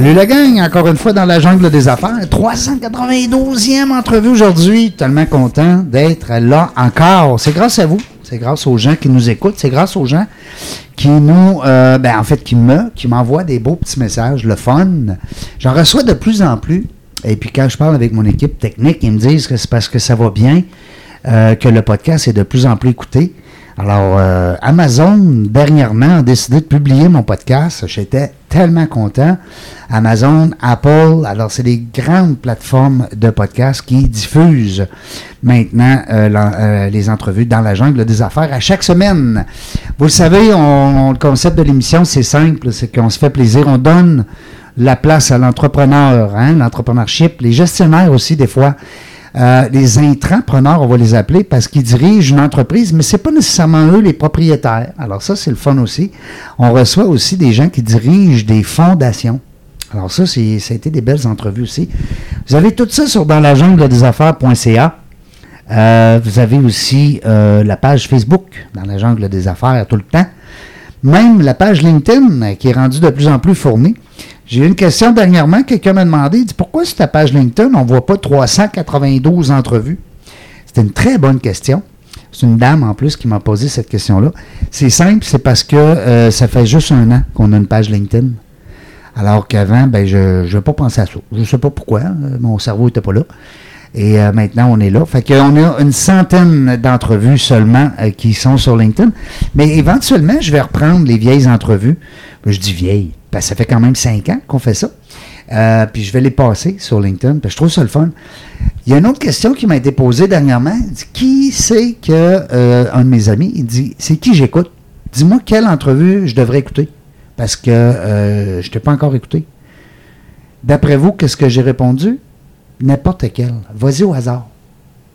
Salut la gang, encore une fois dans la jungle des affaires. 392e entrevue aujourd'hui. Tellement content d'être là encore. C'est grâce à vous. C'est grâce aux gens qui nous écoutent. C'est grâce aux gens qui nous, euh, ben en fait, qui me, qui m'envoient des beaux petits messages, le fun. J'en reçois de plus en plus. Et puis quand je parle avec mon équipe technique, ils me disent que c'est parce que ça va bien, euh, que le podcast est de plus en plus écouté. Alors, euh, Amazon, dernièrement, a décidé de publier mon podcast. J'étais tellement content. Amazon, Apple, alors c'est des grandes plateformes de podcast qui diffusent maintenant euh, euh, les entrevues dans la jungle des affaires à chaque semaine. Vous le savez, on, on- le concept de l'émission, c'est simple, c'est qu'on se fait plaisir, on donne la place à l'entrepreneur, hein, l'entrepreneurship, les gestionnaires aussi des fois. Euh, les intrapreneurs, on va les appeler, parce qu'ils dirigent une entreprise, mais c'est pas nécessairement eux les propriétaires. Alors ça, c'est le fun aussi. On reçoit aussi des gens qui dirigent des fondations. Alors ça, ça a été des belles entrevues aussi. Vous avez tout ça sur dans la jungle des affaires.ca. Euh, vous avez aussi euh, la page Facebook dans la jungle des affaires tout le temps. Même la page LinkedIn euh, qui est rendue de plus en plus fournie. J'ai eu une question dernièrement, quelqu'un m'a demandé, il dit pourquoi sur ta page LinkedIn, on ne voit pas 392 entrevues? C'était une très bonne question. C'est une dame en plus qui m'a posé cette question-là. C'est simple, c'est parce que euh, ça fait juste un an qu'on a une page LinkedIn. Alors qu'avant, ben, je n'ai pas pensé à ça. Je ne sais pas pourquoi. euh, mon cerveau n'était pas là. Et euh, maintenant, on est là. Fait qu'on a une centaine d'entrevues seulement euh, qui sont sur LinkedIn. Mais éventuellement, je vais reprendre les vieilles entrevues. Je dis vieilles, parce que ça fait quand même cinq ans qu'on fait ça. Euh, puis je vais les passer sur LinkedIn, parce je trouve ça le fun. Il y a une autre question qui m'a été posée dernièrement. Qui c'est que, euh, un de mes amis, il dit, c'est qui j'écoute? Dis-moi quelle entrevue je devrais écouter, parce que je ne t'ai pas encore écouté. D'après vous, qu'est-ce que j'ai répondu? N'importe quelle. Vas-y au hasard.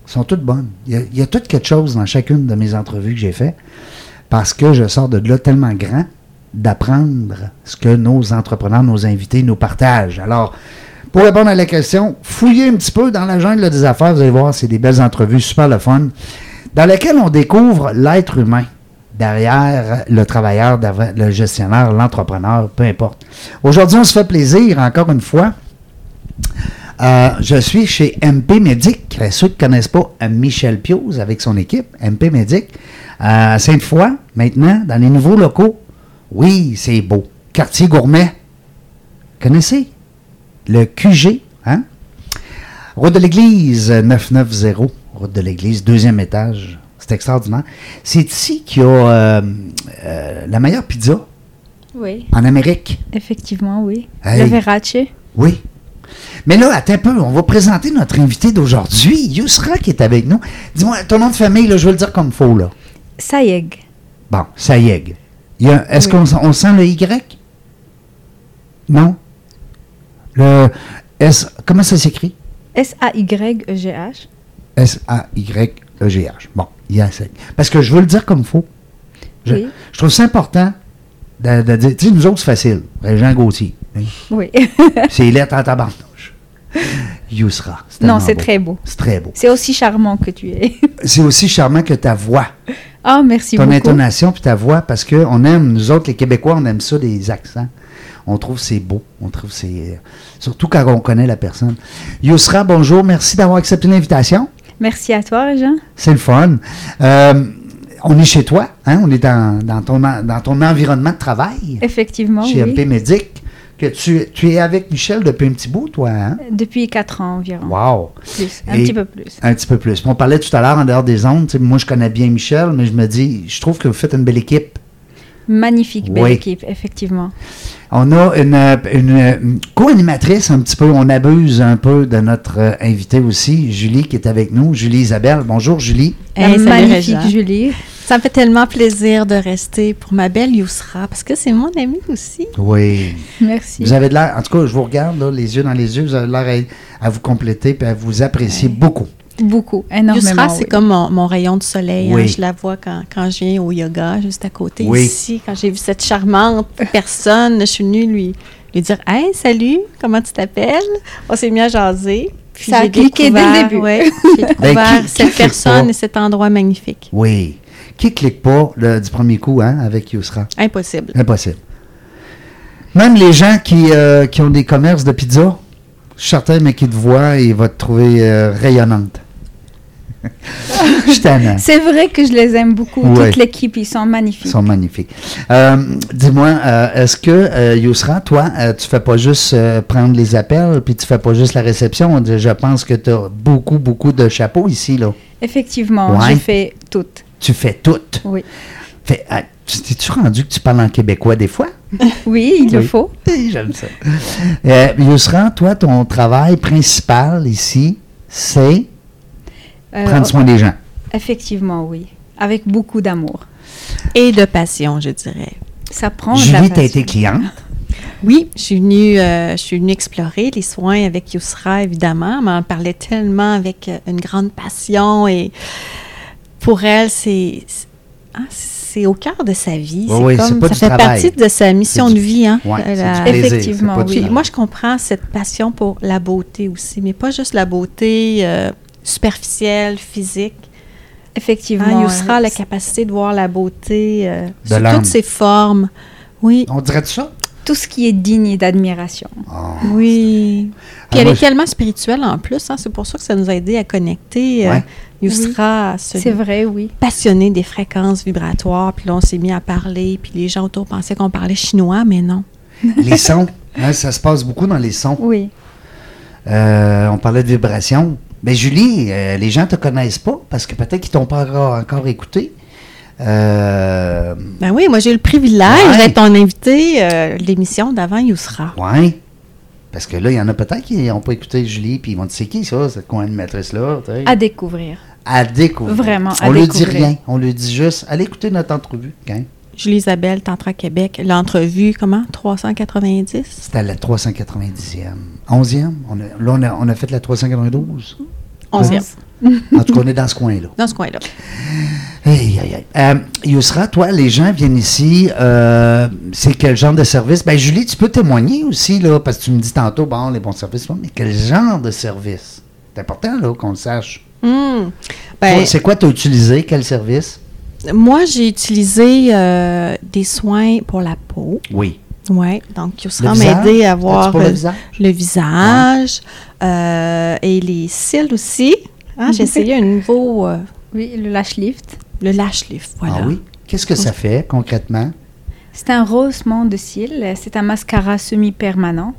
Elles sont toutes bonnes. Il y, a, il y a tout quelque chose dans chacune de mes entrevues que j'ai fait, parce que je sors de là tellement grand d'apprendre ce que nos entrepreneurs, nos invités nous partagent. Alors, pour répondre à la question, fouillez un petit peu dans la jungle des affaires, vous allez voir, c'est des belles entrevues, super le fun, dans lesquelles on découvre l'être humain derrière le travailleur, le gestionnaire, l'entrepreneur, peu importe. Aujourd'hui, on se fait plaisir, encore une fois. Euh, je suis chez MP Medic. Euh, Ceux qui ne connaissent pas euh, Michel Pioz avec son équipe, MP Medic, à Sainte-Foy, maintenant, dans les nouveaux locaux. Oui, c'est beau. Quartier gourmet. Connaissez? Le QG, hein? Route de l'église, euh, 990. Route de l'église, deuxième étage. C'est extraordinaire. C'est ici qu'il y a euh, euh, la meilleure pizza Oui, en Amérique. effectivement, oui. Hey. Le Verace. Oui. Mais là, attends un peu, on va présenter notre invité d'aujourd'hui, Yousra, qui est avec nous. Dis-moi, ton nom de famille, là, je vais le dire comme faux, là. Sayeg. Bon, Sayeg. Est-ce Oui. qu'on sent- on sent le Y? Non? Le S, comment ça s'écrit? S-A-Y-E-G-H. S-A-Y-E-G-H. Bon, il y a Sayeg. Parce que je veux le dire comme faux. Je, Oui. je trouve ça important de, de dire, tu sais, nous autres, c'est facile. Jean Gauthier. Hein. Oui. C'est lettres en tabarnouche. Yousra. non, c'est très beau. C'est très beau. C'est aussi charmant que tu es. C'est aussi charmant que ta voix, Ah, merci ton beaucoup. intonation puis ta voix, parce que on aime, nous autres, les Québécois, on aime ça, des accents. On trouve c'est beau. On trouve c'est. Surtout quand on connaît la personne. Yousra, bonjour. Merci d'avoir accepté l'invitation. Merci à toi, Jean. C'est le fun. Euh, on est chez toi, hein? On est dans, dans ton, dans ton environnement de travail, Effectivement, chez oui. MP Medic. Que tu, tu es avec Michel depuis un petit bout, toi, hein? Depuis quatre ans environ. Wow! Plus, un Et- petit peu plus. Un petit peu plus. On parlait tout à l'heure en dehors des ondes. Moi, je connais bien Michel, mais je me dis, je trouve que vous faites une belle équipe. Magnifique, belle Oui. équipe, effectivement. On a une, une, co-animatrice un petit peu, on abuse un peu de notre euh, invitée aussi, Julie, qui est avec nous. Julie Isabelle. Bonjour, Julie. Hey, magnifique. Julie. Ça me fait tellement plaisir de rester pour ma belle Yousra, parce que c'est mon amie aussi. Oui. Merci. Vous avez de l'air, en tout cas, je vous regarde, là, les yeux dans les yeux, vous avez l'air à, à vous compléter et à vous apprécier beaucoup. Beaucoup, énormément. Yousra, c'est oui. comme mon, mon rayon de soleil. hein. Oui. Je la vois quand, quand je viens au yoga, juste à côté Oui. ici. Quand j'ai vu cette charmante personne, je suis venue lui, lui dire Hey, salut, comment tu t'appelles On s'est mis à jaser. Puis Ça a j'ai cliqué dès le découvert- début. ouais, j'ai découvert Ben, qui- qui cette personne et cet endroit magnifique. Oui. Qui clique pas du premier coup hein, avec Yousra? Impossible. Impossible. Même les gens qui, euh, qui ont des commerces de pizza, je suis certain, mais qui te voient, ils vont te trouver euh, rayonnante. tannant. C'est vrai que je les aime beaucoup. Ouais. Toute l'équipe, ils sont magnifiques. Ils sont magnifiques. Euh, Dis-moi, euh, est-ce que, Yousra, toi, tu fais pas juste prendre les appels, puis tu fais pas juste la réception? Je pense que tu as beaucoup, beaucoup de chapeaux ici, là. Effectivement, Ouais. j'ai fait toutes. Tu fais tout. Oui. Fait, tu- T'es-tu rendu que tu parles en québécois des fois? Oui, il le Oui. faut. J'aime ça. Euh, Yousra, toi, ton travail principal ici, c'est Euh, prendre soin des gens. Effectivement, oui. Avec beaucoup d'amour. Et de passion, je dirais. Ça prend de la Julie, tu as passion. été cliente? Oui, je suis venue, euh, je suis venue explorer les soins avec Yousra, évidemment. Elle m'en parlait tellement avec euh, une grande passion et pour elle, c'est c'est- hein, c'est au cœur de sa vie. Oui, comme- pas ça du fait travail. partie de sa mission de vie. Hein, Ouais, c'est la- Effectivement, oui. Moi, je comprends cette passion pour la beauté aussi, mais pas juste la beauté euh, superficielle, physique. Effectivement. Hein, Yousra a la euh, capacité de voir la beauté euh, De sous toutes ses formes. Oui, On dirait de ça? Tout ce qui est digne d'admiration. Oh. oui. Puis Ah, elle moi, est tellement spirituelle en plus, hein, c'est pour ça que ça nous a aidé à connecter. euh, Ouais. Yousra à se C'est vrai, oui. passionner des fréquences vibratoires, puis là on s'est mis à parler, puis les gens autour pensaient qu'on parlait chinois, mais non. Les sons, hein, ça se passe beaucoup dans les sons. Oui. Euh, on parlait de vibrations. Mais Julie, euh, les gens ne te connaissent pas parce que peut-être qu'ils t'ont pas encore, encore écouté. Euh, Ben oui, moi j'ai eu le privilège Ouais. d'être ton invité euh, l'émission d'avant Yousra. ouais. Parce que là, il y en a peut-être qui n'ont pas écouté Julie, puis ils vont dire c'est qui ça, cette co-animatrice-là? À découvrir. À découvrir. Vraiment, à On lui dit rien. On lui dit juste, allez écouter notre entrevue. Julie Isabelle, Tantra Québec, l'entrevue, comment? 390? C'était la 390e. 11e? On a, là, on a, on a fait la 392. 11e. En tout cas, on est dans ce coin-là. Dans ce coin-là. Aïe, aïe, aïe. Euh, Yousra, toi, les gens viennent ici. euh, c'est quel genre de service? Ben, Julie, tu peux témoigner aussi, là, parce que tu me dis tantôt, bon, les bons services, mais quel genre de service? C'est important, là, qu'on le sache. Hmm. Ben, c'est quoi tu as utilisé? Quel service? moi, j'ai utilisé euh, des soins pour la peau. Oui. Oui, donc Le Yousra m'a aidé à voir le visage? le visage euh, et les cils aussi. Hein, J'ai essayé un nouveau, euh, Oui, le lash lift. le lash lift, voilà. Ah oui? Qu'est-ce que ça fait, concrètement? C'est un rehaussement de cils. C'est un mascara semi-permanent.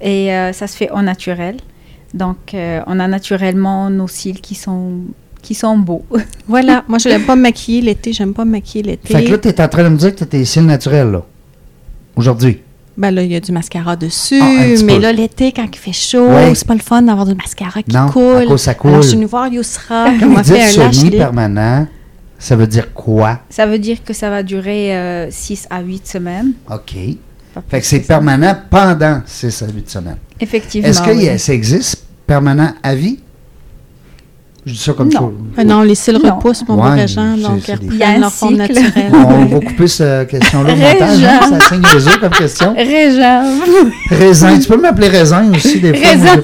Et euh, ça se fait au naturel. Donc, euh, on a naturellement nos cils qui sont, qui sont beaux. Voilà, moi je n'aime pas me maquiller l'été, j'aime pas me maquiller l'été. Fait que là, tu es en train de me dire que tu as tes cils naturels, là. Aujourd'hui. Ben là, il y a du mascara dessus, Ah, mais peu. là, l'été, quand il fait chaud, Ouais. c'est pas le fun d'avoir du mascara qui Non, coule. à cause ça coule. Alors, je suis venue voir Yousra, qui m'a fait un lash lift. semi-permanent, ça veut dire quoi? Ça veut dire que ça va durer 6 à 8 semaines. OK. Fait que c'est permanent pendant 6 à 8 semaines. Effectivement. Est-ce que oui. y a- ça existe permanent à vie? Je dis ça comme Non. ça. Ah non, les cils Non. repoussent, mon Ouais, c'est- donc ils des- Il y a reprennent leur forme naturelle. On va couper cette question-là au montage. Hein? C'est assez niaiseux comme question. Régin. Raisin. Tu peux m'appeler Raisin aussi, des fois. Raisin.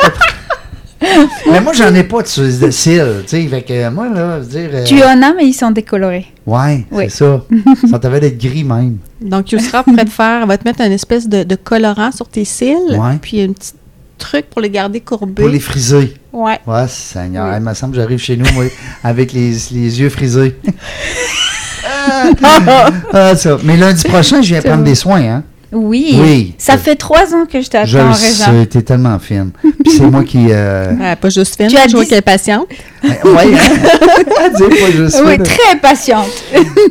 Mais moi, j'en ai pas de, de cils, tu sais. Fait que moi, là, je veux dire... euh, tu en as, mais ils sont décolorés. Ouais, Oui. c'est ça. ça t'avait d'être gris même. Donc, Yousra pourrait te faire, elle va te mettre une espèce de, de colorant sur tes cils, Ouais. puis un petit truc pour les garder courbés. Pour les friser. Ouais. Ouais, Seigneur. Il me semble que j'arrive chez nous, moi, avec les, les yeux frisés. ah, ça. Mais lundi prochain, je viens prendre des soins, hein? Oui. Oui. Ça fait trois ans que je t'attends, sais, t'es tellement fine. Puis c'est moi qui... Euh... Ah, pas juste fine, Tu as je vois dit- qu'elle est patiente. oui, hein? Pas juste Oui, fine. très patiente.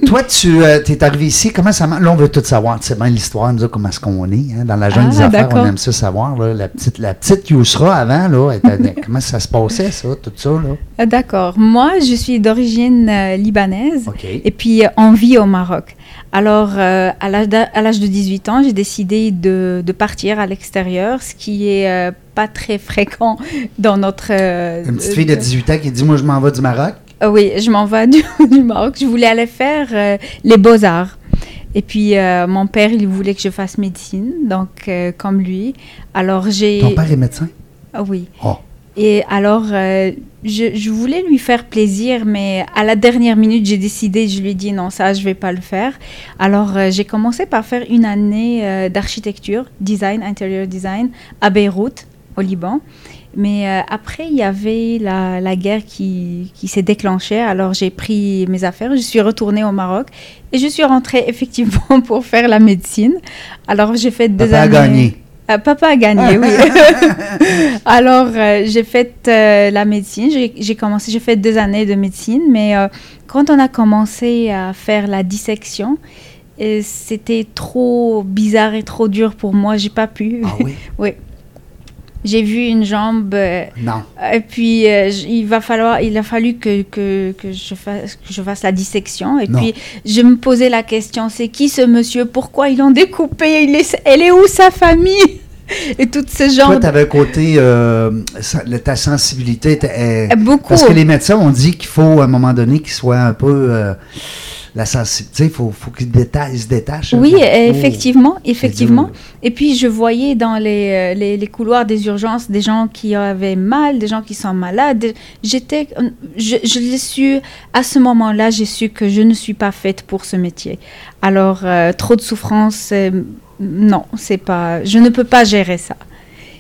Toi, tu euh, es arrivé ici, comment ça marche? Là, on veut tout savoir. C'est bien l'histoire, nous, comment est-ce qu'on est. hein? Dans la Ah, des affaires, on d'accord. aime ça savoir. là. La petite, la petite Yousra, avant, là, était- comment ça se passait, ça, tout ça, là? Ah, D'accord. Moi, je suis d'origine euh, libanaise. OK. Et puis, euh, on vit au Maroc. Alors, euh, à l'âge de 18 ans, j'ai décidé de, de partir à l'extérieur, ce qui est euh, pas très fréquent dans notre... euh, Une petite fille de 18 ans qui dit, moi, je m'en vais du Maroc. Oui, je m'en vais du, du Maroc. Je voulais aller faire les beaux-arts. Et puis, mon père, il voulait que je fasse médecine, donc comme lui. Alors, j'ai... Ton père est médecin? Ah oui. Oh. Et alors, euh, je, je voulais lui faire plaisir, mais à la dernière minute, j'ai décidé, je lui ai dit non, ça, je vais pas le faire. Alors, euh, j'ai commencé par faire une année euh, d'architecture, design, interior design, à Beyrouth, au Liban. Mais après, il y avait la, la guerre qui, qui s'est déclenchée. Alors, j'ai pris mes affaires, je suis retournée au Maroc et je suis rentrée effectivement pour faire la médecine. Alors, j'ai fait deux Papa a années. gagné. Euh, papa a gagné, oui. Alors, euh, j'ai fait euh, la médecine. J'ai commencé, j'ai fait deux années de médecine, mais quand on a commencé à faire la dissection, c'était trop bizarre et trop dur pour moi. J'ai pas pu. Ah oui? J'ai vu une jambe. euh, Non. et puis, euh, il va falloir, il a fallu que, que, que je fasse, que je fasse la dissection. Et Non. puis, je me posais la question, c'est qui ce monsieur? Pourquoi ils l'ont découpé? Il est, Elle est où sa famille? Et tout ce genre Toi, tu avais un côté, euh, ta sensibilité. Beaucoup. Parce que les médecins ont dit qu'il faut, à un moment donné, qu'ils soient un peu... euh, la sensibilité, il faut, faut qu'ils se détachent. Oui, hein. euh, Oh. effectivement, effectivement. Et puis je voyais dans les, euh, les, les couloirs des urgences des gens qui avaient mal, des gens qui sont malades. J'étais, je, je l'ai su à ce moment-là, j'ai su que je ne suis pas faite pour ce métier. Alors euh, trop de souffrance, euh, non, c'est pas, je ne peux pas gérer ça.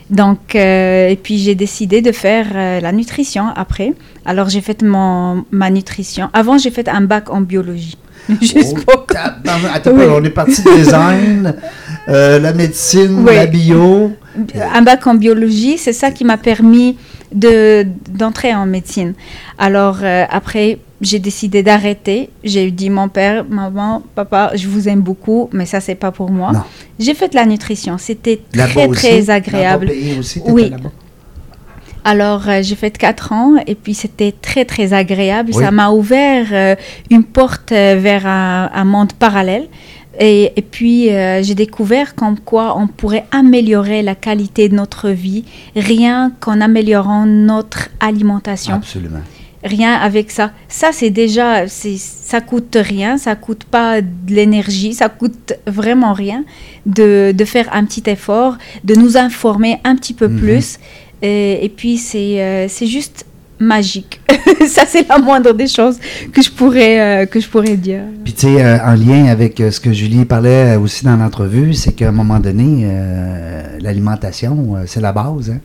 Donc, euh, et puis j'ai décidé de faire euh, la nutrition après. Alors j'ai fait mon, ma nutrition. Avant, j'ai fait un bac en biologie. Juste Oh. Attends, Oui. on est parti de design, euh, la médecine, Oui. la bio. un bac en biologie, c'est ça qui m'a permis de d'entrer en médecine. Alors euh, après, j'ai décidé d'arrêter. J'ai dit mon père, maman, papa, je vous aime beaucoup, mais ça c'est pas pour moi. J'ai fait de la nutrition, c'était très très agréable. aussi, Oui. Alors euh, j'ai fait quatre ans et puis c'était très très agréable. Oui. Ça m'a ouvert euh, une porte euh, vers un, un monde parallèle. Et, et puis euh, j'ai découvert comme quoi on pourrait améliorer la qualité de notre vie rien qu'en améliorant notre alimentation. Absolument. Rien avec ça. Ça c'est déjà, c'est, ça coûte rien, ça coûte pas de l'énergie, ça coûte vraiment rien de, de faire un petit effort, de nous informer un petit peu Mhm. plus. Et, et puis c'est, euh, c'est juste magique. ça c'est la moindre des choses que je pourrais, euh, que je pourrais dire. Puis, tu sais, euh, en lien avec euh, ce que Julie parlait euh, aussi dans l'entrevue, c'est qu'à un moment donné, euh, l'alimentation, euh, c'est la base. Hein?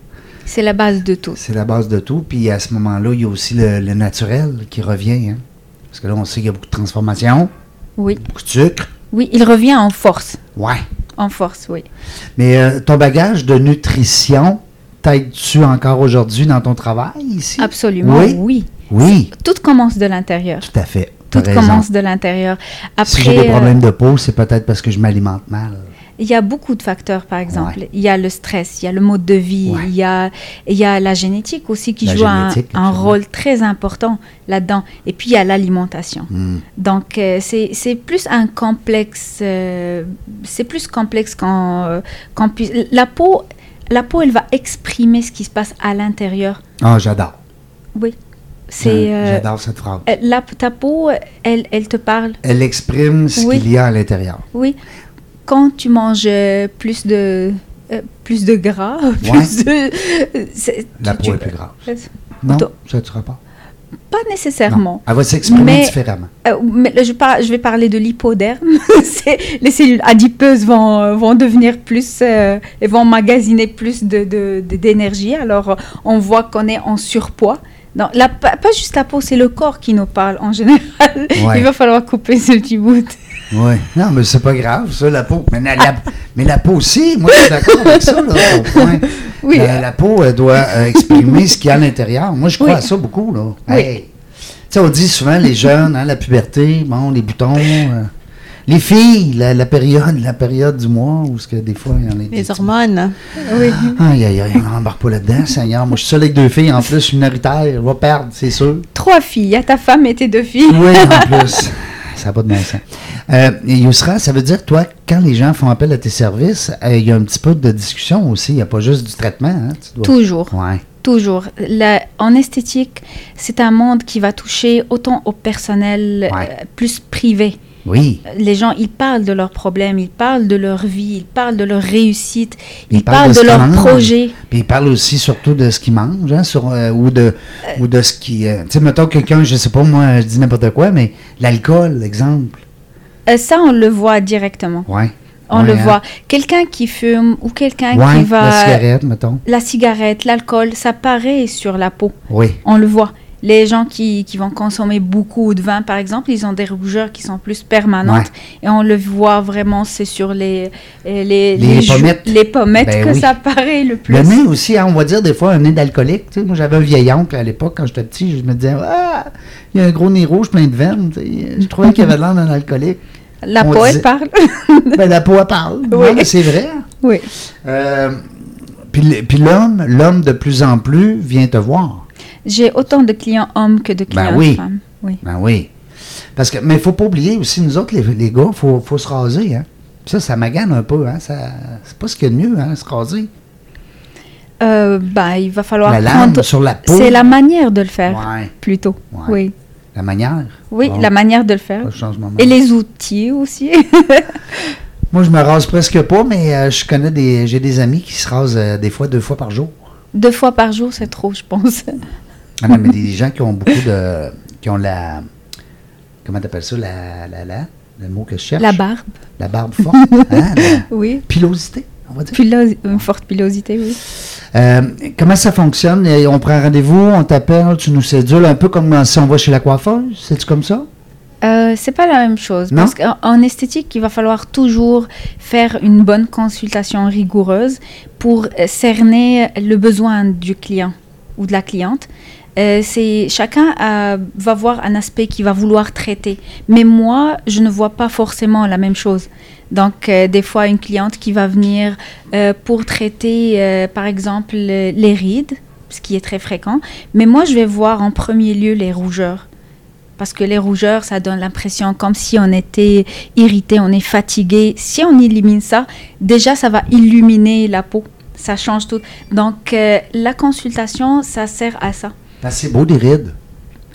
C'est la base de tout. C'est la base de tout. Puis, à ce moment-là, il y a aussi le, le naturel qui revient. Hein? Parce que là, on sait qu'il y a beaucoup de transformations, Oui, beaucoup de sucre. oui, il revient en force. Ouais. En force, oui. Mais euh, ton bagage de nutrition, t'aides-tu encore aujourd'hui dans ton travail ici? Absolument, Oui? oui. Oui, Tout commence de l'intérieur. tout à fait. Tout raison. commence de l'intérieur. Après, si j'ai des euh, problèmes de peau, c'est peut-être parce que je m'alimente mal. Il y a beaucoup de facteurs, par exemple. Ouais. Il y a le stress, il y a le mode de vie, Ouais. il, y a, il y a la génétique aussi qui La joue un, rôle très important là-dedans. Et puis, il y a l'alimentation. Hmm. Donc, euh, c'est c'est plus un complexe, euh, c'est plus complexe quand, euh, la peau, la peau, elle va exprimer ce qui se passe à l'intérieur. Ah, j'adore. Oui. C'est, euh, J'adore cette phrase. euh, la, ta peau, elle, elle te parle. Elle exprime ce Oui. qu'il y a à l'intérieur. Oui. Quand tu manges euh, plus de, euh, plus de gras, Ouais. plus de. La tu- peau est plus grasse. Non, ça ne sera pas. Pas nécessairement. Non, elle va s'exprimer Mais- différemment. Euh, mais je, par- je vais parler de l'hypoderme. Les cellules adipeuses vont, euh, vont devenir plus, euh, et vont magasiner plus de- de- de- d'énergie. Alors, on voit qu'on est en surpoids. Non, la, pas pas juste la peau, c'est le corps qui nous parle en général. Ouais. Il va falloir couper ce petit bout. Oui. Non, mais c'est pas grave, ça, la peau. Mais la, la- mais la peau aussi, moi, je suis d'accord avec ça, là, ton point. Oui. La, la peau, elle doit euh, exprimer ce qu'il y a à l'intérieur. Moi, je crois Oui. à ça beaucoup, là. Oui. Hey. Tu sais, on dit souvent, les jeunes, hein, la puberté, bon, les boutons. euh, les filles, la, la période, la période du mois où ce que des fois, il y en a Les hormones. Oui. Aïe, aïe, aïe, on n'embarque pas là-dedans, Seigneur. Moi, je suis seul avec deux filles, en plus, minoritaire. Je vais perdre, c'est sûr. Trois filles. Il y a ta femme et tes deux filles. Oui, en plus. Ça n'a pas de bon sens. Euh, Yousra, ça veut dire, toi, quand les gens font appel à tes services, euh, il y a un petit peu de discussion aussi. Il n'y a pas juste du traitement. Hein? Tu dois- Toujours. Ouais. Toujours. En esthétique, c'est un monde qui va toucher autant au personnel Ouais. euh, plus privé. Oui. Les gens, ils parlent de leurs problèmes, ils parlent de leur vie, ils parlent de leur réussite, Ils ils, parlent parlent de de, leurs projets. Puis il parle aussi surtout de ce qu'ils mangent, hein, sur, euh, ou, de, ou de ce qui. euh, tu sais, mettons quelqu'un, je sais pas, moi, je dis n'importe quoi, mais l'alcool, exemple. Euh, ça, on le voit directement. Ouais. On Ouais, le hein. voit. Quelqu'un qui fume ou quelqu'un Ouais, qui va... la cigarette, mettons. La cigarette, l'alcool, ça paraît sur la peau. Oui. On le voit. Les gens qui, qui vont consommer beaucoup de vin, par exemple, ils ont des rougeurs qui sont plus permanentes. Et on le voit vraiment, c'est sur les, euh, les, pommettes. les pommettes Ben que oui. ça paraît le plus. Le nez aussi, hein, on va dire des fois un nez d'alcoolique. tu sais. Moi, j'avais un vieil oncle à l'époque, quand j'étais petit, je me disais, ah, il y a un gros nez rouge plein de veines. tu sais. Je trouvais qu'il avait l'air d'un alcoolique. La on peau, disait- elle parle. Ben, la peau, elle parle. Oui. C'est vrai. oui. Euh, puis l'homme, l'homme de plus en plus vient te voir. J'ai autant de clients hommes que de clients Ben oui. femmes. Oui. Ben oui. Parce que, mais il faut pas oublier aussi, nous autres, les, les gars, il faut, faut se raser. Hein. Ça, ça magane un peu. Hein. C'est pas ce qu'il y a de mieux, hein, se raser. Euh, ben, il va falloir La lame prendre- sur la peau. C'est la manière de le faire, Ouais, plutôt. Ouais. Oui. la manière. Oui, Bon, la manière de le faire. Et les outils aussi. Moi, je me rase presque pas, mais euh, je connais des. J'ai des amis qui se rasent euh, des fois deux fois par jour. Deux fois par jour, c'est trop, je pense. Ah non, mais des gens qui ont beaucoup de. qui ont la. Comment t'appelles ça? La, la, la. Le mot que je cherche? La barbe, La barbe forte. hein, la oui. pilosité, on va dire. Pilos- une forte pilosité, oui. Euh, comment ça fonctionne? On prend rendez-vous, on t'appelle, tu nous sédules, un peu comme si on va chez la coiffeuse. C'est-tu comme ça? Euh, c'est pas la même chose. Non? Parce qu'en en esthétique, il va falloir toujours faire une bonne consultation rigoureuse pour cerner le besoin du client ou de la cliente. Euh, chacun euh, va voir un aspect qu'il va vouloir traiter, mais moi je ne vois pas forcément la même chose. Donc euh, des fois une cliente qui va venir pour traiter par exemple le- les rides, ce qui est très fréquent, mais moi je vais voir en premier lieu les rougeurs parce que les rougeurs, ça donne l'impression comme si on était irrité, on est fatigué. Si on élimine ça, déjà, ça va illuminer la peau. Ça change tout. Donc, la consultation, ça sert à ça. Ben, c'est beau des rides.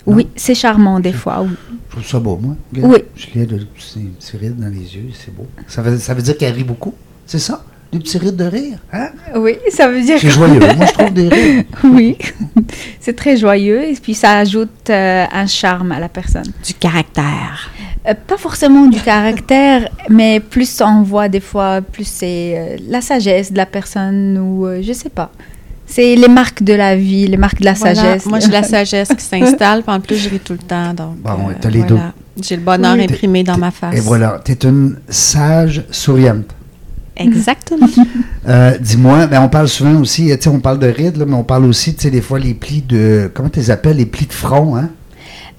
Non? Oui, c'est charmant des fois. oui. Je trouve ça beau, moi. Regarde, Oui. Je lis de ces petits rides dans les yeux, c'est beau. Ça veut, ça veut dire qu'elle rit beaucoup. C'est ça? Des petits rides de rire. Hein? Oui, ça veut dire. C'est joyeux. moi, je trouve des rides. oui, c'est très joyeux et puis ça ajoute euh, un charme à la personne. Du caractère. Euh, pas forcément du caractère, mais plus on voit des fois, plus c'est euh, la sagesse de la personne ou euh, je sais pas. C'est les marques de la vie, les marques de la Voilà. sagesse. Moi, j'ai la sagesse qui s'installe, puis en plus, je ris tout le temps. Donc, euh, Bon, ouais, t'as les voilà. J'ai le bonheur Oui. imprimé dans ma face. Et voilà, tu es une sage souriante. Exactement. Euh, Dis-moi, ben on parle souvent aussi, tu sais, on parle de rides, là, mais on parle aussi, tu sais, des fois, les plis de. Comment tu les appelles Les plis de front, hein?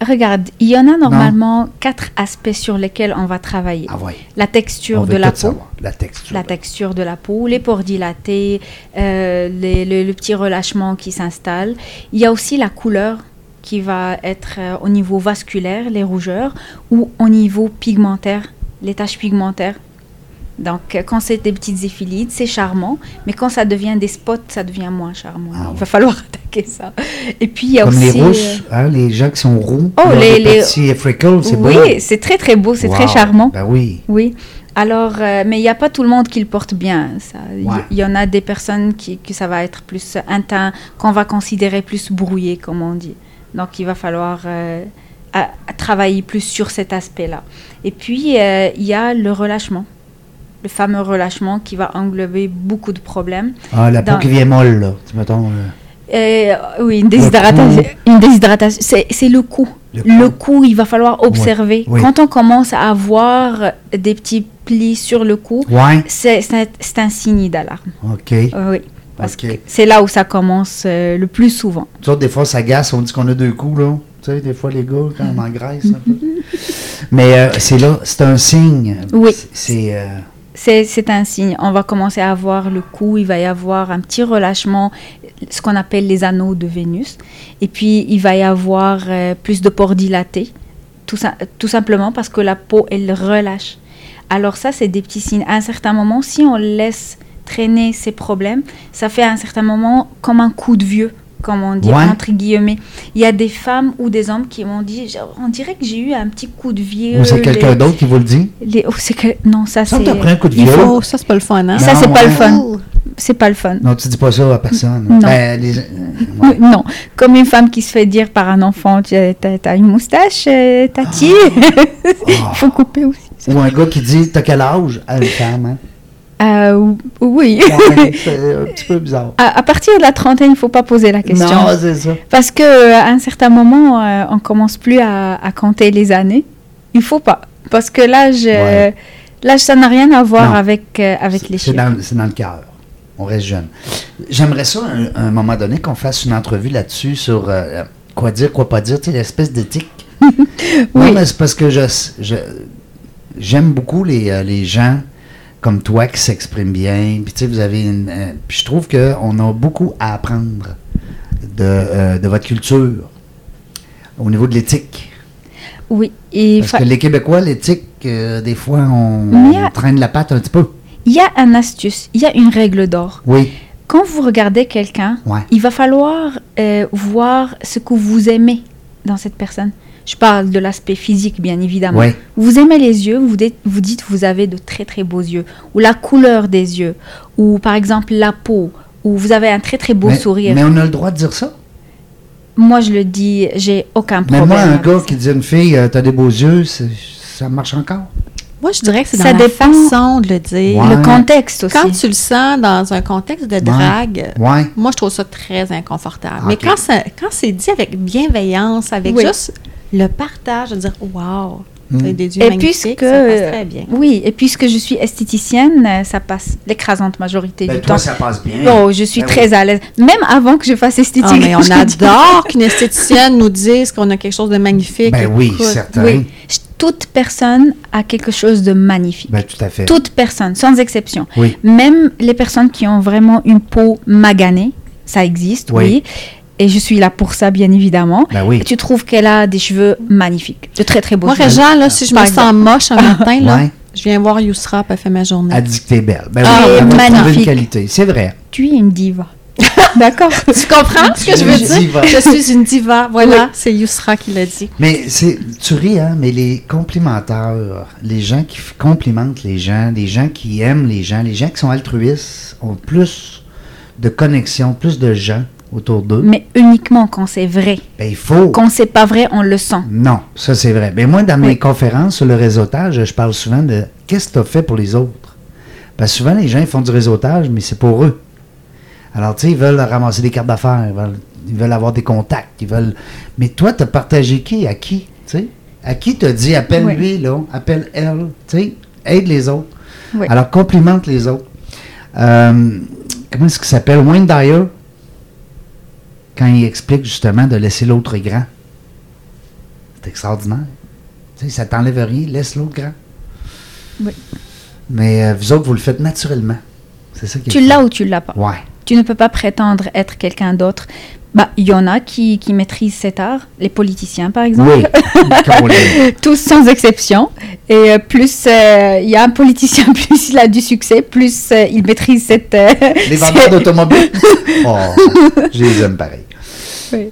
Regarde, il y en a normalement quatre aspects sur lesquels on va travailler. Ah ouais. La texture de la peau, savoir. La texture. la texture de la peau, les pores dilatés, euh, les- le, le petit relâchement qui s'installe. Il y a aussi la couleur qui va être euh, au niveau vasculaire, les rougeurs, ou au niveau pigmentaire, les taches pigmentaires. Donc, euh, quand c'est des petites éphilides, c'est charmant, mais quand ça devient des spots, ça devient moins charmant. Ah Il ouais. va falloir attaquer ça. Et puis, il y a Comme aussi... les euh, rousses, hein, les gens qui sont roux. Oh, les- les- petits freckles, c'est beau. oui, c'est très très beau, c'est très charmant. Ben oui. Oui. Alors, euh, mais il n'y a pas tout le monde qui le porte bien. Il y- Ouais. il y, en a des personnes qui que ça va être plus un teint qu'on va considérer plus brouillé, comme on dit. Donc, il va falloir euh, à- à travailler plus sur cet aspect-là. Et puis, euh, il y a le relâchement. Le fameux relâchement qui va englober beaucoup de problèmes. Ah, la peau Dans- qui vient molle, là. Tu mettons. euh, Euh, oui, une déshydratation. Une déshydratation. C'est, c'est le cou. Le Le cou. cou, il va falloir observer. oui. Quand on commence à avoir des petits plis sur le cou, Ouais. c'est, un signe d'alarme. OK. Oui. Parce que c'est là où ça commence euh, le plus souvent. Tu vois, des fois, ça gasse. On dit qu'on a deux coups, là. Tu sais, des fois, les gars, quand on engraisse un peu. Mais euh, c'est là, c'est un signe. Oui. C'est- C'est. un signe. On va commencer à avoir le cou, il va y avoir un petit relâchement, ce qu'on appelle les anneaux de Vénus. Et puis, il va y avoir euh, plus de pores dilatés, tout, tout simplement parce que la peau, elle relâche. Alors ça, c'est des petits signes. À un certain moment, si on laisse traîner ces problèmes, ça fait à un certain moment comme un coup de vieux, comme on dit, Ouais. entre guillemets. Il y a des femmes ou des hommes qui m'ont dit, genre, on dirait que j'ai eu un petit coup de vieux. ou c'est quelqu'un les- d'autre qui vous le dit? les- oh, c'est que... Non, ça, Ça, c'est... t'as pris un coup de vieux? faut- Oh, ça, c'est pas le fun, hein? Ça, Non, c'est pas le fun. C'est pas le fun. Non, tu dis pas ça à personne. Non. Ben, les- euh, ouais. Oui, Non, comme une femme qui se fait dire par un enfant, tu as, t'as- t'as une moustache, tati. Il Ah. faut couper aussi. Ou un gars qui dit T'as quel âge? À une femme, hein? Euh, oui. Ouais, c'est un petit peu bizarre. À, à partir de la trentaine, il faut pas poser la question. Non, c'est ça. Parce que euh, un certain moment, euh, on commence plus à, à compter les années. Il faut pas. Parce que l'âge, Ouais. l'âge, ça n'a rien à voir Non. avec, euh, avec les chiffres. c'est dans le cœur. On reste jeune. J'aimerais ça, à un, un moment donné, qu'on fasse une entrevue là-dessus sur quoi dire, quoi pas dire, tu sais, l'espèce d'éthique. Non, Oui. mais c'est parce que je, je- j'aime beaucoup les, les gens comme toi qui s'expriment bien. Puis tu sais, vous avez une. euh, puis je trouve qu'on a beaucoup à apprendre de, euh, de votre culture au niveau de l'éthique. Oui. Et Parce que les Québécois, l'éthique, euh, des fois, on, a- traîne la patte un petit peu. il y a un astuce, il y a une règle d'or. Oui, Quand vous regardez quelqu'un, ouais. il va falloir voir ce que vous aimez dans cette personne. Je parle de l'aspect physique, bien évidemment. Ouais. Vous aimez les yeux, vous dites, vous dites vous avez de très très beaux yeux, ou la couleur des yeux, ou par exemple la peau, ou vous avez un très très beau mais, sourire. mais on a le droit de dire ça? Moi, je le dis, j'ai aucun Mais problème. moi, un gars ça. qui dit à une fille, euh, t'as des beaux yeux, ça marche encore. Moi, je dirais que c'est dans Ça la dépend- façon de le dire. Ouais. Le contexte aussi. Quand tu le sens dans un contexte de drague, Ouais. moi, je trouve ça très inconfortable. Ok. Mais quand, ça- quand c'est dit avec bienveillance, avec Oui. juste le partage, de dire « Wow, Mm. t'as des Et puisque, ça passe très bien. oui, et puisque je suis esthéticienne, euh, ça passe l'écrasante majorité Ben, du toi, temps. ça passe bien. Oh, je suis Ben très à l'aise. Même avant que je fasse esthétique. Ah, mais on adore qu'une esthéticienne nous dise qu'on a quelque chose de magnifique. Ben oui, Écoute, certain. Oui, toute personne a quelque chose de magnifique. Ben, tout à fait. Toute personne, sans exception. Oui. Même les personnes qui ont vraiment une peau maganée, ça existe, Oui. oui. Et je suis là pour ça, bien évidemment. Ben oui. Et tu trouves qu'elle a des cheveux magnifiques, de très très beaux Moi, cheveux. Réjean, là, si je Par me sens moche un matin, là, Ouais. je viens voir Yousra, elle fait ma journée. Elle dit que t'es belle. Ben Ah, oui, elle trouver une magnifique. qualité. C'est vrai. Tu es une diva. D'accord Tu comprends ce que je veux diva. dire? Je suis une diva. Voilà, Oui. c'est Yousra qui l'a dit. Mais c'est, tu ris, hein, mais les complimenteurs, les gens qui complimentent les gens, les gens qui aiment les gens, les gens qui sont altruistes ont plus de connexions, plus de gens autour d'eux. Mais uniquement quand c'est vrai. Ben, il faut. Quand c'est pas vrai, on le sent. Non, ça c'est vrai. Mais moi, dans mes conférences sur le réseautage, je parle souvent de qu'est-ce que tu as fait pour les autres? Parce que souvent, les gens font du réseautage, mais c'est pour eux. Alors, tu sais, ils veulent ramasser des cartes d'affaires, ils veulent, ils veulent avoir des contacts, ils veulent. Mais toi, tu as partagé qui? À qui, tu sais? À qui t'as dit appelle Oui. lui, là, appelle elle, tu sais? Aide les autres. Oui. Alors, complimente les autres. Euh, comment est-ce qu'il s'appelle? Wayne Dyer, quand il explique justement de laisser l'autre grand. C'est extraordinaire. Tu sais, ça t'enlève rien, laisse l'autre grand. Oui. Mais euh, vous autres, vous le faites naturellement. C'est ça qui est Tu l'as ou tu l'as pas. Ouais. Tu ne peux pas prétendre être quelqu'un d'autre. Bah, il y en a qui, qui maîtrisent cet art, les politiciens par exemple. Oui. Tous sans exception. Et euh, plus euh, il y a un politicien, plus il a du succès, plus euh, il maîtrise cette. euh, Les vendeurs d'automobiles. Oh, je les aime pareil. Oui.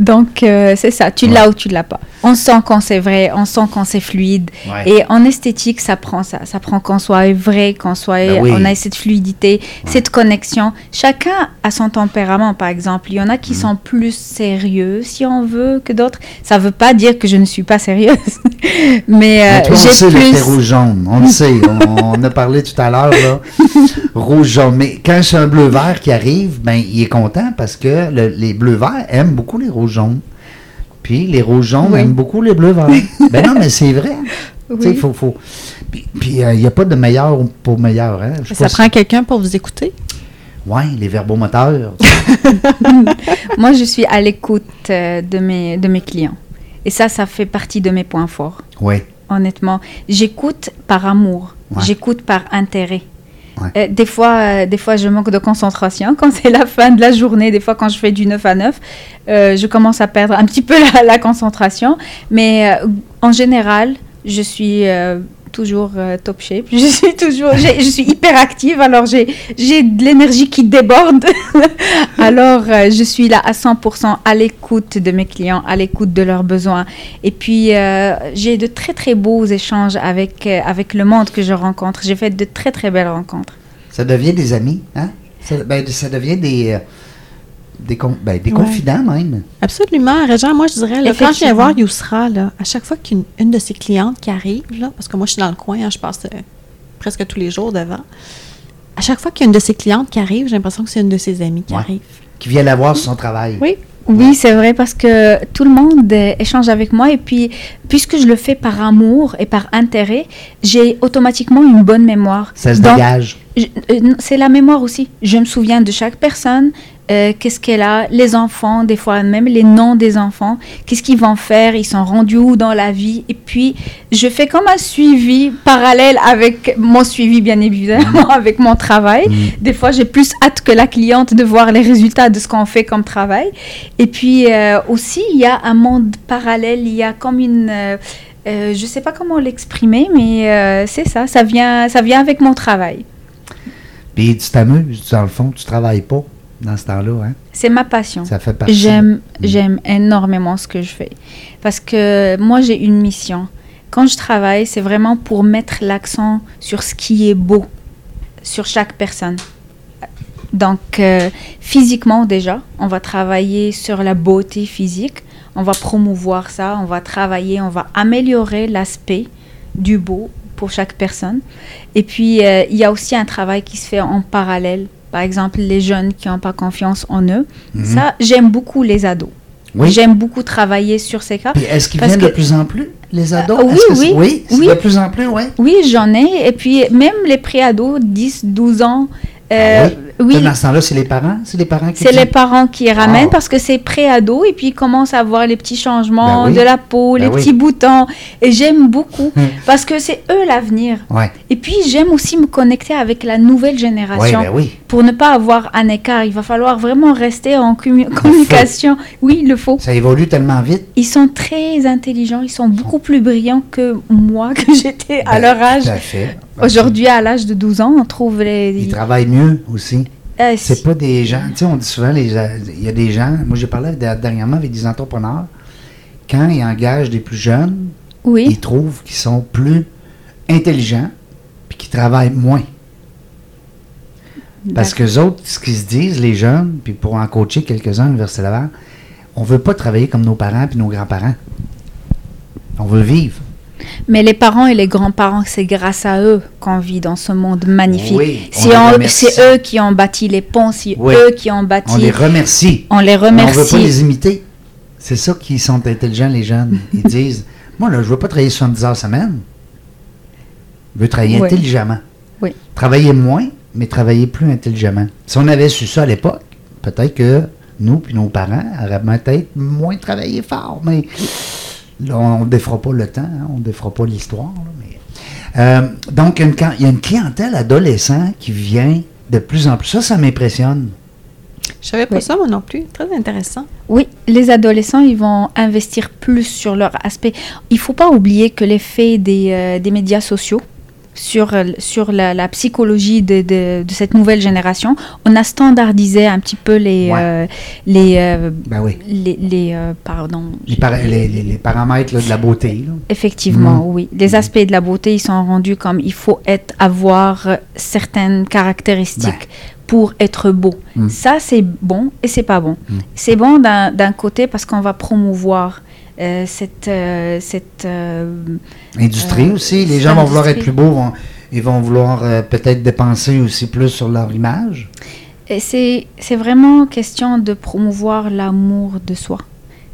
Donc, euh, c'est ça, tu Ouais. l'as ou tu l'as pas. On sent quand c'est vrai, on sent quand c'est fluide. Ouais. Et en esthétique, ça prend ça. Ça prend qu'on soit vrai, qu'on soit. Ben oui. On a cette fluidité, cette connexion. Chacun a son tempérament, par exemple. Il y en a qui Mm. sont plus sérieux, si on veut, que d'autres. Ça veut pas dire que je ne suis pas sérieuse. Mais, euh, Mais toi, on j'ai sait le plus. thé rouge-jaune. On le sait. On, on a parlé tout à l'heure, là. Rouge-jaune. Mais quand c'est un bleu-vert qui arrive, ben, il est content parce que le- les bleus-verts aiment beaucoup les rouges-jaunes. Puis les rouges-jaunes Oui. aiment beaucoup les bleus-verts. ben non, mais c'est vrai. Oui. faut, faut... Puis puis, euh, il n'y a pas de meilleur pour meilleur. Hein? Ça prend quelqu'un pour vous écouter? Ouais, les verbomoteurs. Moi, je suis à l'écoute euh, de mes, de mes clients. Et ça, ça fait partie de mes points forts. oui. honnêtement. J'écoute par amour, Ouais. j'écoute par intérêt. Euh, des, fois, euh, des fois, je manque de concentration. Quand c'est la fin de la journée, des fois, quand je fais du 9 à 9, euh, je commence à perdre un petit peu la, concentration. Mais en général, je suis toujours euh, top shape. Je suis toujours, je suis hyper active. Alors, j'ai j'ai de l'énergie qui déborde. alors, euh, je suis là à 100% à l'écoute de mes clients, à l'écoute de leurs besoins. Et puis, euh, j'ai de très, très beaux échanges avec, avec le monde que je rencontre. J'ai fait de très, très belles rencontres. Ça devient des amis. Hein? Ça, ben, ça devient des, des, con- ben, des Ouais. confidents même. Absolument. Régent, moi, je dirais, là, quand je viens voir Yousra, là, à chaque fois qu'une une de ses clientes qui arrive, là, parce que moi, je suis dans le coin, hein, je passe euh, presque tous les jours devant, à chaque fois qu'il y a une de ses clientes qui arrive, j'ai l'impression que c'est une de ses amies qui Ouais. arrive. Qui vient la voir sur son travail. Oui. Oui, c'est vrai parce que tout le monde euh, échange avec moi et puis puisque je le fais par amour et par intérêt, j'ai automatiquement une bonne mémoire. Ça se Donc, dégage. Euh, c'est la mémoire aussi. Je me souviens de chaque personne, euh, qu'est-ce qu'elle a, les enfants, des fois même les noms des enfants, qu'est-ce qu'ils vont faire, ils sont rendus où dans la vie? Et puis, je fais comme un suivi parallèle avec mon suivi, bien évidemment, avec mon travail. Mm. Des fois, j'ai plus hâte que la cliente de voir les résultats de ce qu'on fait comme travail. Et puis euh, aussi, il y a un monde parallèle, il y a comme une... euh, je ne sais pas comment l'exprimer, mais c'est ça, ça vient, ça vient avec mon travail. Puis tu t'amuses, dans le fond, tu travailles pas dans ce temps-là. Hein? C'est ma passion. Ça fait partie. J'aime, Mm. j'aime énormément ce que je fais. Parce que moi, j'ai une mission. Quand je travaille, c'est vraiment pour mettre l'accent sur ce qui est beau, sur chaque personne. Donc, euh, physiquement déjà, on va travailler sur la beauté physique. On va promouvoir ça, on va travailler, on va améliorer l'aspect du beau pour chaque personne. Et puis, euh, il y a aussi un travail qui se fait en parallèle. Par exemple, les jeunes qui n'ont pas confiance en eux. Mhm. Ça, j'aime beaucoup les ados. Oui. J'aime beaucoup travailler sur ces cas. Est-ce qu'ils viennent de plus en plus, les ados? Euh, oui, c'est- oui, Oui, c'est oui. de plus en plus, oui. Oui, j'en ai. Et puis, même les préados, 10, 12 ans. Euh, Ah oui? Dans ce temps-là, c'est les parents? C'est les parents qui C'est les parents qui ramènent Ah. parce que c'est pré-ado et puis ils commencent à voir les petits changements Ben oui. de la peau, Ben les oui. petits boutons. Et j'aime beaucoup Hum. parce que c'est eux l'avenir. Ouais. Et puis j'aime aussi me connecter avec la nouvelle génération. ben. Pour ne pas avoir un écart, il va falloir vraiment rester en commu- communication. Oui, il le faut. Ça évolue tellement vite. Ils sont très intelligents, ils sont beaucoup plus brillants que moi, que j'étais à leur âge. Tout à fait. Aujourd'hui, à l'âge de 12 ans, on trouve les... Ils travaillent mieux aussi. Euh, C'est si- pas des gens, tu sais, on dit souvent, il y a des gens, moi j'ai parlé dernièrement avec des entrepreneurs, quand ils engagent des plus jeunes, Oui. ils trouvent qu'ils sont plus intelligents puis qu'ils travaillent moins. Parce que autres, ce qu'ils se disent, les jeunes, puis pour en coacher quelques-uns à l'Université Laval, on veut pas travailler comme nos parents puis nos grands-parents. On veut vivre. Mais les parents et les grands-parents, c'est grâce à eux qu'on vit dans ce monde magnifique. Oui, C'est remercie. eux qui ont bâti les ponts, c'est Oui. eux qui ont bâti. On les remercie. on les Mais on veut remercie. pas les imiter. C'est ça qui sont intelligents, les jeunes. Ils disent Moi, là, je veux pas travailler 70 heures semaine. Je veux travailler Oui. intelligemment. Oui. Travailler moins, mais travailler plus intelligemment. Si on avait su ça à l'époque, peut-être que nous puis nos parents auraient peut-être moins travaillé fort. Mais là, on ne défera pas le temps, hein, on ne défera pas l'histoire. mais- Euh, donc, il y a une can- il y a une clientèle adolescente qui vient de plus en plus. Ça, ça m'impressionne. Je savais pas Oui. ça, moi non plus. Très intéressant. Oui, les adolescents, ils vont investir plus sur leur aspect. Il faut pas oublier que l'effet des, euh, des médias sociaux sur, euh, sur la, la psychologie de, de, de cette nouvelle génération, on a standardisé un petit peu les, Ouais. euh, les, euh, Ben oui. les, les, euh, pardon, Les, para- les- paramètres là, de la beauté. là. Effectivement, Mhm. oui. Les aspects de la beauté, ils sont rendus comme il faut être, avoir certaines caractéristiques pour être beau. Mhm. Ça, c'est bon et c'est pas bon. C'est bon d'un d'un côté parce qu'on va promouvoir euh, cette, euh, cette euh, Industrie aussi. Les gens vont vouloir être plus beaux. vont- ils vont vouloir peut-être dépenser aussi plus sur leur image. C'est vraiment question de promouvoir l'amour de soi.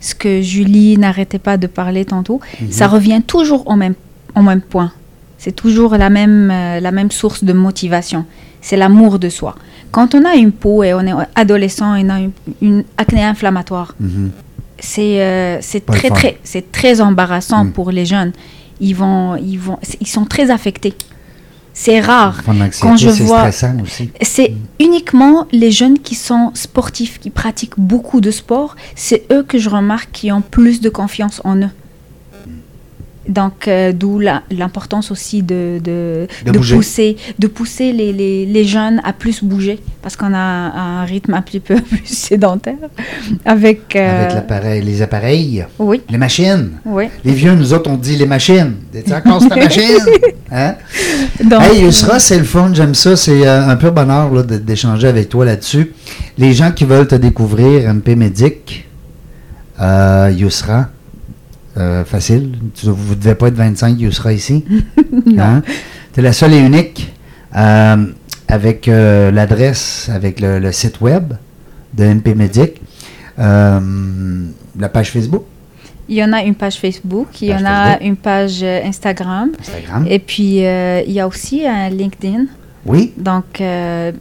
Ce que Julie n'arrêtait pas de parler tantôt, Mhm. ça revient toujours au même, au même point. C'est toujours la même, euh, la même source de motivation. C'est l'amour de soi. Quand on a une peau et on est adolescent et on a une, une acné inflammatoire, Mhm. C'est euh, c'est très, très, c'est très embarrassant Mm. pour les jeunes. Ils, vont, ils, vont, ils sont très affectés. C'est rare. Quand je vois-. C'est uniquement les jeunes qui sont sportifs, qui pratiquent beaucoup de sport, c'est eux que je remarque qui ont plus de confiance en eux. Donc, euh, d'où l'importance aussi de, de, De de bouger. pousser, de pousser les, les, les jeunes à plus bouger, parce qu'on a un rythme un petit peu plus sédentaire. Avec, euh, Avec l'appareil, les appareils, Oui, les machines. oui. Les vieux, nous autres, on dit les machines. T'es encore ta machine? Hein? Donc, Hey, Yusra, c'est le fun, j'aime ça. C'est euh, un pur bonheur d'échanger avec toi là-dessus. Les gens qui veulent te découvrir, MP Médic, Yusra, euh, facile. Tu- vous ne devez pas être 25 Yusra ici. Non. Tu es la seule et unique euh, avec euh, l'adresse, avec le, le site web de MP Médic, euh, la page Facebook, il y en a une page Facebook, il y en a Facebook. une page Instagram, Instagram. et puis il y a aussi un LinkedIn. Oui, Donc, euh,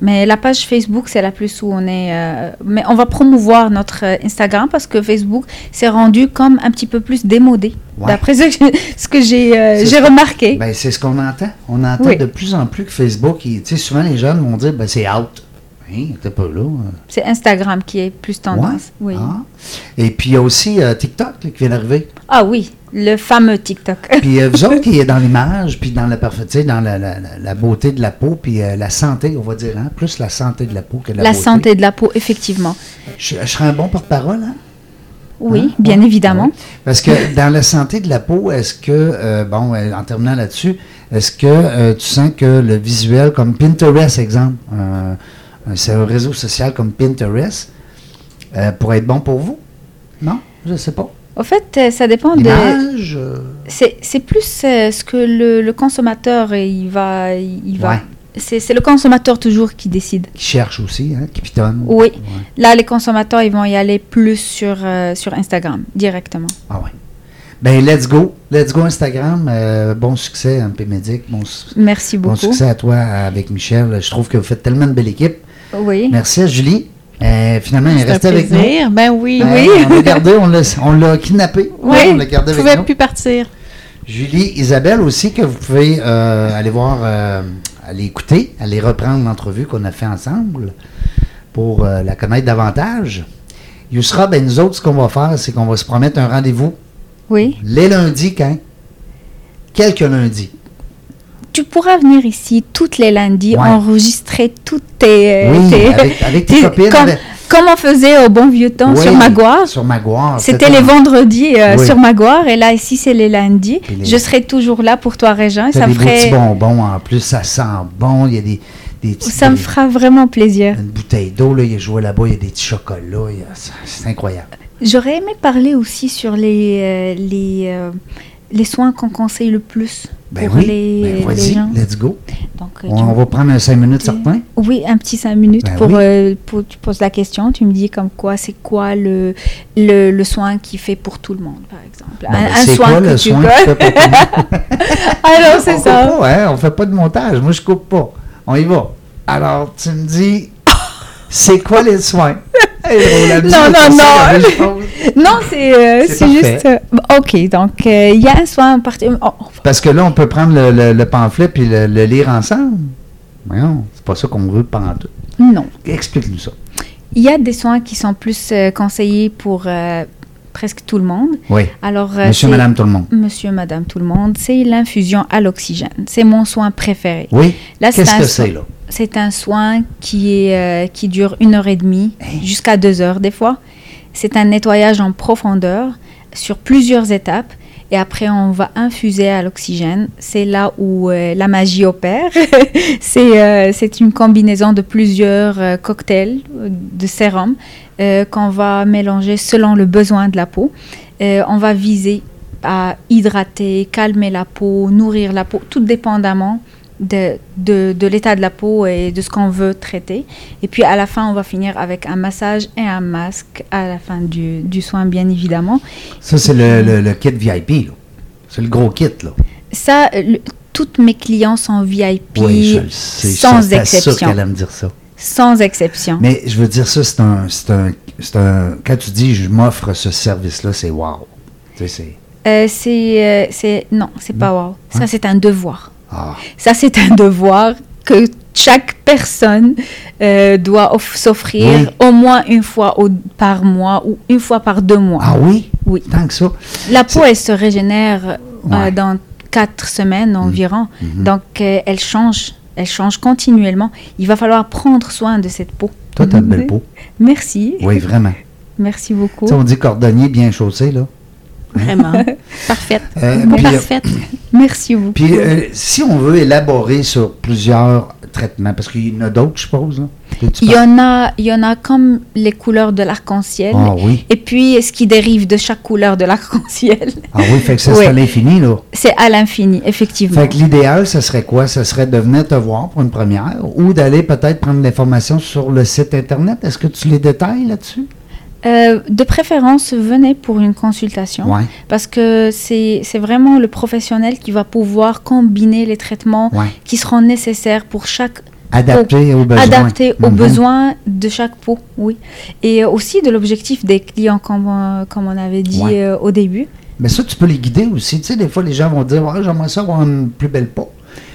mais la page Facebook, c'est la plus où on est. euh, mais on va promouvoir notre euh, Instagram parce que Facebook s'est rendu comme un petit peu plus démodé. Ouais. D'après ce que, j'ai euh, remarqué. Ben, c'est ce qu'on entend. On entend Oui. de plus en plus que Facebook, tu sais, souvent les jeunes vont dire, ben, c'est out. Hein, pas là. euh. c'est Instagram qui est plus tendance. Ouais? Oui. Ah. Et puis, il y a aussi euh, TikTok là, qui vient d'arriver. Ah oui, le fameux TikTok. Puis, euh, vous autres qui est dans l'image, puis dans la parfaite, dans la, la- la- la beauté de la peau, puis euh, la santé, on va dire, hein, plus la santé de la peau que de la, la beauté. santé de la peau, effectivement. Je, je serais un bon porte-parole, hein? Oui, Hein? bien Ouais. évidemment. Ouais. Parce que dans la santé de la peau, est-ce que, euh, bon, en terminant là-dessus, est-ce que tu sens que le visuel, comme Pinterest, exemple, c'est un réseau social comme Pinterest, pourrait être bon pour vous? Non? Je ne sais pas. Au fait, euh, ça dépend de. L'image? euh, C'est c'est plus euh, ce que le, le consommateur il va, il va. Ouais. C'est c'est le consommateur toujours qui décide. qui cherche aussi, hein, qui pitonne. Oui. Ouais. Là, les consommateurs, ils vont y aller plus sur, euh, sur Instagram, directement. Ah ouais. Ben, let's go. Let's go Instagram. Euh, bon succès, MP Médic. Bon, Merci bon beaucoup. succès à toi avec Michel. Je trouve que vous faites tellement de belle équipe. Oui. Merci à Julie. Euh, finalement, elle est restée avec nous. Ben oui. Ouais, On l'a gardé, on l'a, kidnappé. Oui, on l'a gardé avec nous. plus partir. Julie, Isabelle aussi, que vous pouvez euh, aller voir, euh, aller écouter, aller reprendre l'entrevue qu'on a fait ensemble pour euh, la connaître davantage. Yousra, ben nous autres, ce qu'on va faire, c'est qu'on va se promettre un rendez-vous Oui. les lundis, quand? Quelques lundis. Tu pourras venir ici toutes les lundis, Ouais. enregistrer toutes tes. euh, oui, tes- avec, avec tes copines. comme, avec- comme on faisait au bon vieux temps Oui, sur Maguire. Sur Maguire. C'était les vendredis euh, Oui. sur Maguire et là ici c'est les lundis. Les- Je serai toujours là pour toi Régin. Ça des beaux petits ferait, bonbons en plus, ça sent bon. Il y a des, ça me fera vraiment plaisir. Une bouteille d'eau, là, il y a joué là-bas, il y a des petits chocolats. c'est- C'est incroyable. J'aurais aimé parler aussi sur les euh, les euh, les soins qu'on conseille le plus Ben pour oui, les, ben les vas-y, gens. let's go. Donc, On, va prendre un 5 minutes certain. Oui, un petit cinq minutes Ben pour, oui. euh, pour- Tu poses la question, tu me dis comme quoi, c'est quoi le, le, le soin qui fait pour tout le monde, par exemple. Ben, un, un c'est soin quoi que le tu soin peux- fait pour tout? Alors, c'est on ça. Pas, hein? On fait pas de montage. Moi, je coupe pas. On y va. Alors, tu me dis, c'est quoi les soins? On Non, non, non. Non, c'est euh, juste. euh, ok, donc euh, il y a un soin en particulier. oh, Parce que là, on peut prendre le, le- le pamphlet puis le, le lire ensemble. Voyons, c'est pas ça qu'on veut pendant tout. non. Explique-nous ça. Il y a des soins qui sont plus euh, conseillés pour, presque tout le monde. Oui. Alors, Monsieur, madame, tout le monde. Monsieur, madame, tout le monde, c'est l'infusion à l'oxygène. C'est mon soin préféré. Oui. Qu'est-ce que c'est, là? C'est un soin qui, est, euh, qui dure une heure et demie, Hey. jusqu'à deux heures des fois. C'est un nettoyage en profondeur sur plusieurs étapes. Et après, on va infuser à l'oxygène. C'est là où euh, la magie opère. c'est euh, c'est une combinaison de plusieurs cocktails de sérum qu'on va mélanger selon le besoin de la peau. On va viser à hydrater, calmer la peau, nourrir la peau, tout dépendamment de, de, de l'état de la peau et de ce qu'on veut traiter. Et puis à la fin, on va finir avec un massage et un masque à la fin du, du soin, bien évidemment. Ça, c'est le, le- le kit VIP, là. C'est le gros kit, là. Ça, le- toutes mes clients sont VIP, Oui, je le sais. sans sûr exception. qu'elle allait me dire ça. Sans exception. Mais je veux dire ça, c'est un, c'est un, c'est un... Quand tu dis « je m'offre ce service-là », c'est wow. Tu sais, c'est... Euh, c'est, euh, c'est, non, c'est pas wow. Ça, Hein? c'est un devoir. Ah, Ça, c'est un devoir que chaque personne euh, doit off- s'offrir Oui. au moins une fois au- par mois ou une fois par deux mois. ah oui? Oui. Tant que ça. La peau, elle se régénère euh, dans quatre semaines environ. Mhm. Donc, euh, elle change. Elle change continuellement. Il va falloir prendre soin de cette peau. Toi, t'as de belle peau. Merci. Oui, vraiment. Merci beaucoup. Tu on dit cordonnier bien chaussé, là. Vraiment. Parfaite. Euh, puis, parfaite. Merci beaucoup. Puis, euh, si on veut élaborer sur plusieurs traitements, parce qu'il y en a d'autres, je suppose, là. il y en a, il y en a comme les couleurs de l'arc-en-ciel. Ah oui. Et puis, ce qui dérive de chaque couleur de l'arc-en-ciel. Ah oui, fait que ça, c'est Oui. à l'infini, là. C'est à l'infini, effectivement. Fait que l'idéal, ça serait quoi? Ça serait de venir te voir pour une première ou d'aller peut-être prendre l'information sur le site Internet. Est-ce que tu les détailles là-dessus? Euh, de préférence, venez pour une consultation. Parce que c'est vraiment le professionnel qui va pouvoir combiner les traitements qui seront nécessaires pour chaque Adapté aux besoins. adapté aux Mhm. besoins de chaque peau, oui. Et aussi de l'objectif des clients, comme, euh, comme on avait dit Ouais. euh, au début. Mais ça, tu peux les guider aussi. Tu sais, des fois, les gens vont dire ouais, J'aimerais ça avoir une plus belle peau.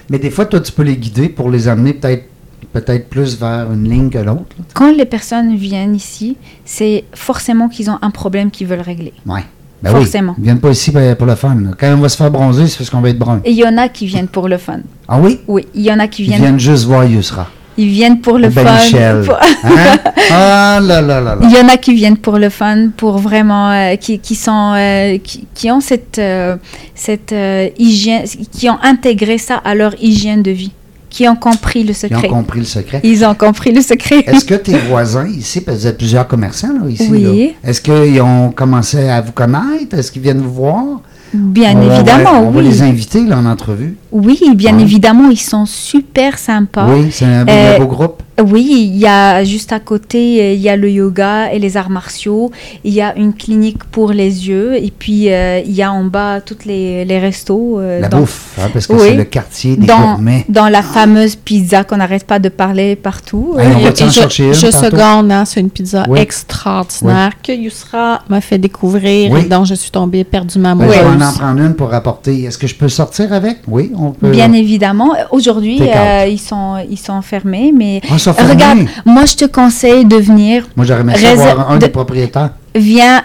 Mais des fois, toi, tu peux les guider pour les amener peut-être peut-être plus vers une ligne que l'autre. Quand les personnes viennent ici, c'est forcément qu'ils ont un problème qu'ils veulent régler. Ouais. Ben Forcément. Oui. Ils viennent pas ici pour le fun. Quand on va se faire bronzer, c'est parce qu'on va être brun. Et il y en a qui viennent pour le fun. Ah oui? Oui, il y en a qui Ils viennent, viennent juste voir Yusra. ils viennent pour le Ben fun. Pour- Hein? Ah là là là là. Il y en a qui viennent pour le fun, pour vraiment, euh, qui, qui sont, euh, qui, qui ont cette, euh, cette hygiène, qui ont intégré ça à leur hygiène de vie, qui ont compris le Ils ont secret. compris le secret. Ils ont compris le secret. Est-ce que tes voisins ici, parce que vous êtes plusieurs commerçants là, ici, Oui. est-ce qu'ils ont commencé à vous connaître? Est-ce qu'ils viennent vous voir? Bien On va- évidemment, On va oui. les inviter là, en entrevue. Oui, bien Ouais. évidemment, ils sont super sympas. Oui, c'est un, Euh, un beau groupe. Oui, il y a juste à côté, euh, il y a le yoga et les arts martiaux. Il y a une clinique pour les yeux. Et puis, euh, il y a en bas toutes les, les restos. euh, La dans, bouffe, hein, parce que Oui. c'est le quartier des dans, gourmets. dans la fameuse pizza qu'on n'arrête pas de parler partout. On Et- va et je, je tantôt? seconde, hein, c'est une pizza Oui. extraordinaire que Yusra m'a fait découvrir et dont je suis tombée éperdument Ben, je vais amoureuse. en prendre une pour apporter. Est-ce que je peux sortir avec? Oui, on peut. Bien évidemment. Aujourd'hui, euh, ils, sont, ils sont fermés, mais Ah, ça regarde, moi, je te conseille de venir. Moi, j'aurais aimé savoir un de- des propriétaires. Viens,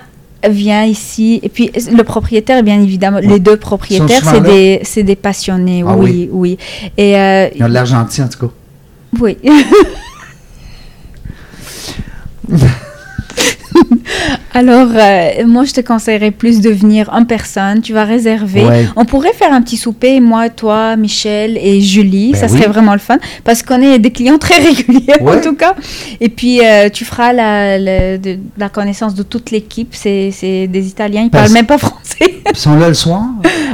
viens ici. Et puis, le propriétaire, bien évidemment, les deux propriétaires, c'est des, c'est des passionnés. Ah oui, oui. Et euh, Ils ont de l'argentin, en tout cas. oui. Alors, euh, moi, je te conseillerais plus de venir en personne. Tu vas réserver. Ouais. On pourrait faire un petit souper, moi, toi, Michel et Julie. Ben ça oui. serait vraiment le fun parce qu'on est des clients très réguliers, Ouais. en tout cas. Et puis, euh, tu feras la, la- de- la connaissance de toute l'équipe. C'est des Italiens. Ils Parce- parlent même pas français. Ils sont là le soir?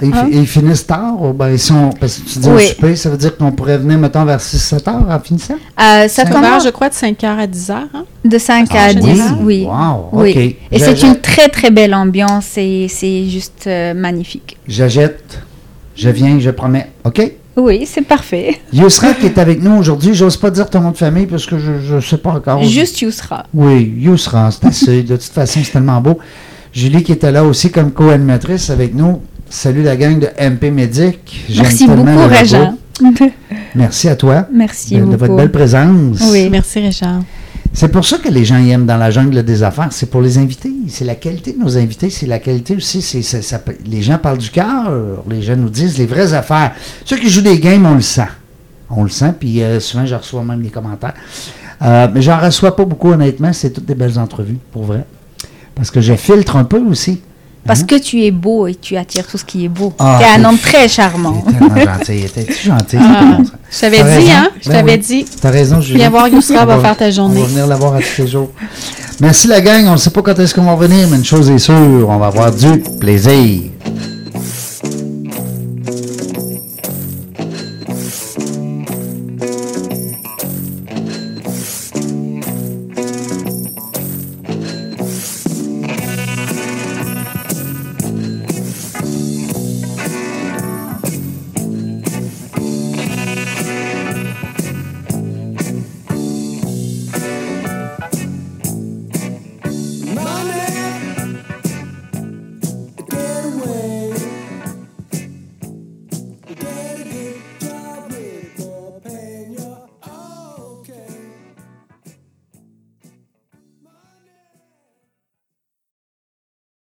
Et ils, Hein? et ils finissent tard? ou ben, ils sont, parce que tu dis Oui. au souper, ça veut dire qu'on pourrait venir, mettons, vers 6-7 heures en finissant? Euh, ça commence, je crois, de 5h à 10h. Hein? de 5 Ah, à oui. 10. Oui. Wow, Oui. Et Je- c'est une très, très belle ambiance et c'est juste euh, magnifique. J'achète, je viens, je promets. OK? Oui, c'est parfait. Yusra qui est avec nous aujourd'hui, j'ose pas dire ton nom de famille parce que je ne sais pas encore. Juste Yousra. Oui, Yusra, c'est assez. De toute façon, c'est tellement beau. Julie qui était là aussi comme co-animatrice avec nous. Salut la gang de MP Médic. J'aime Merci tellement beaucoup, Réjean. Merci à toi Merci de, de votre belle présence. Oui. Merci, Réjean. C'est pour ça que les gens aiment dans la jungle des affaires. C'est pour les invités. C'est la qualité de nos invités. C'est la qualité aussi. Les gens parlent du cœur. Les gens nous disent les vraies affaires. Ceux qui jouent des games, on le sent. On le sent. Puis euh, souvent, je reçois même des commentaires. Euh, mais j'en reçois pas beaucoup, honnêtement. C'est toutes des belles entrevues, pour vrai. Parce que je filtre un peu aussi. Parce Hein? que tu es beau et tu attires tout ce qui est beau. Ah, tu es un t'es homme très charmant. tellement gentil. Il était gentil. Ah. Je t'avais dit, raison. hein? Je Ben t'avais oui. dit. T'as raison, Julie. Viens voir Yousra On va faire ta journée. On va venir la voir à tous les jours. Merci la gang. On ne sait pas quand est-ce qu'on va revenir, mais une chose est sûre, on va avoir du plaisir.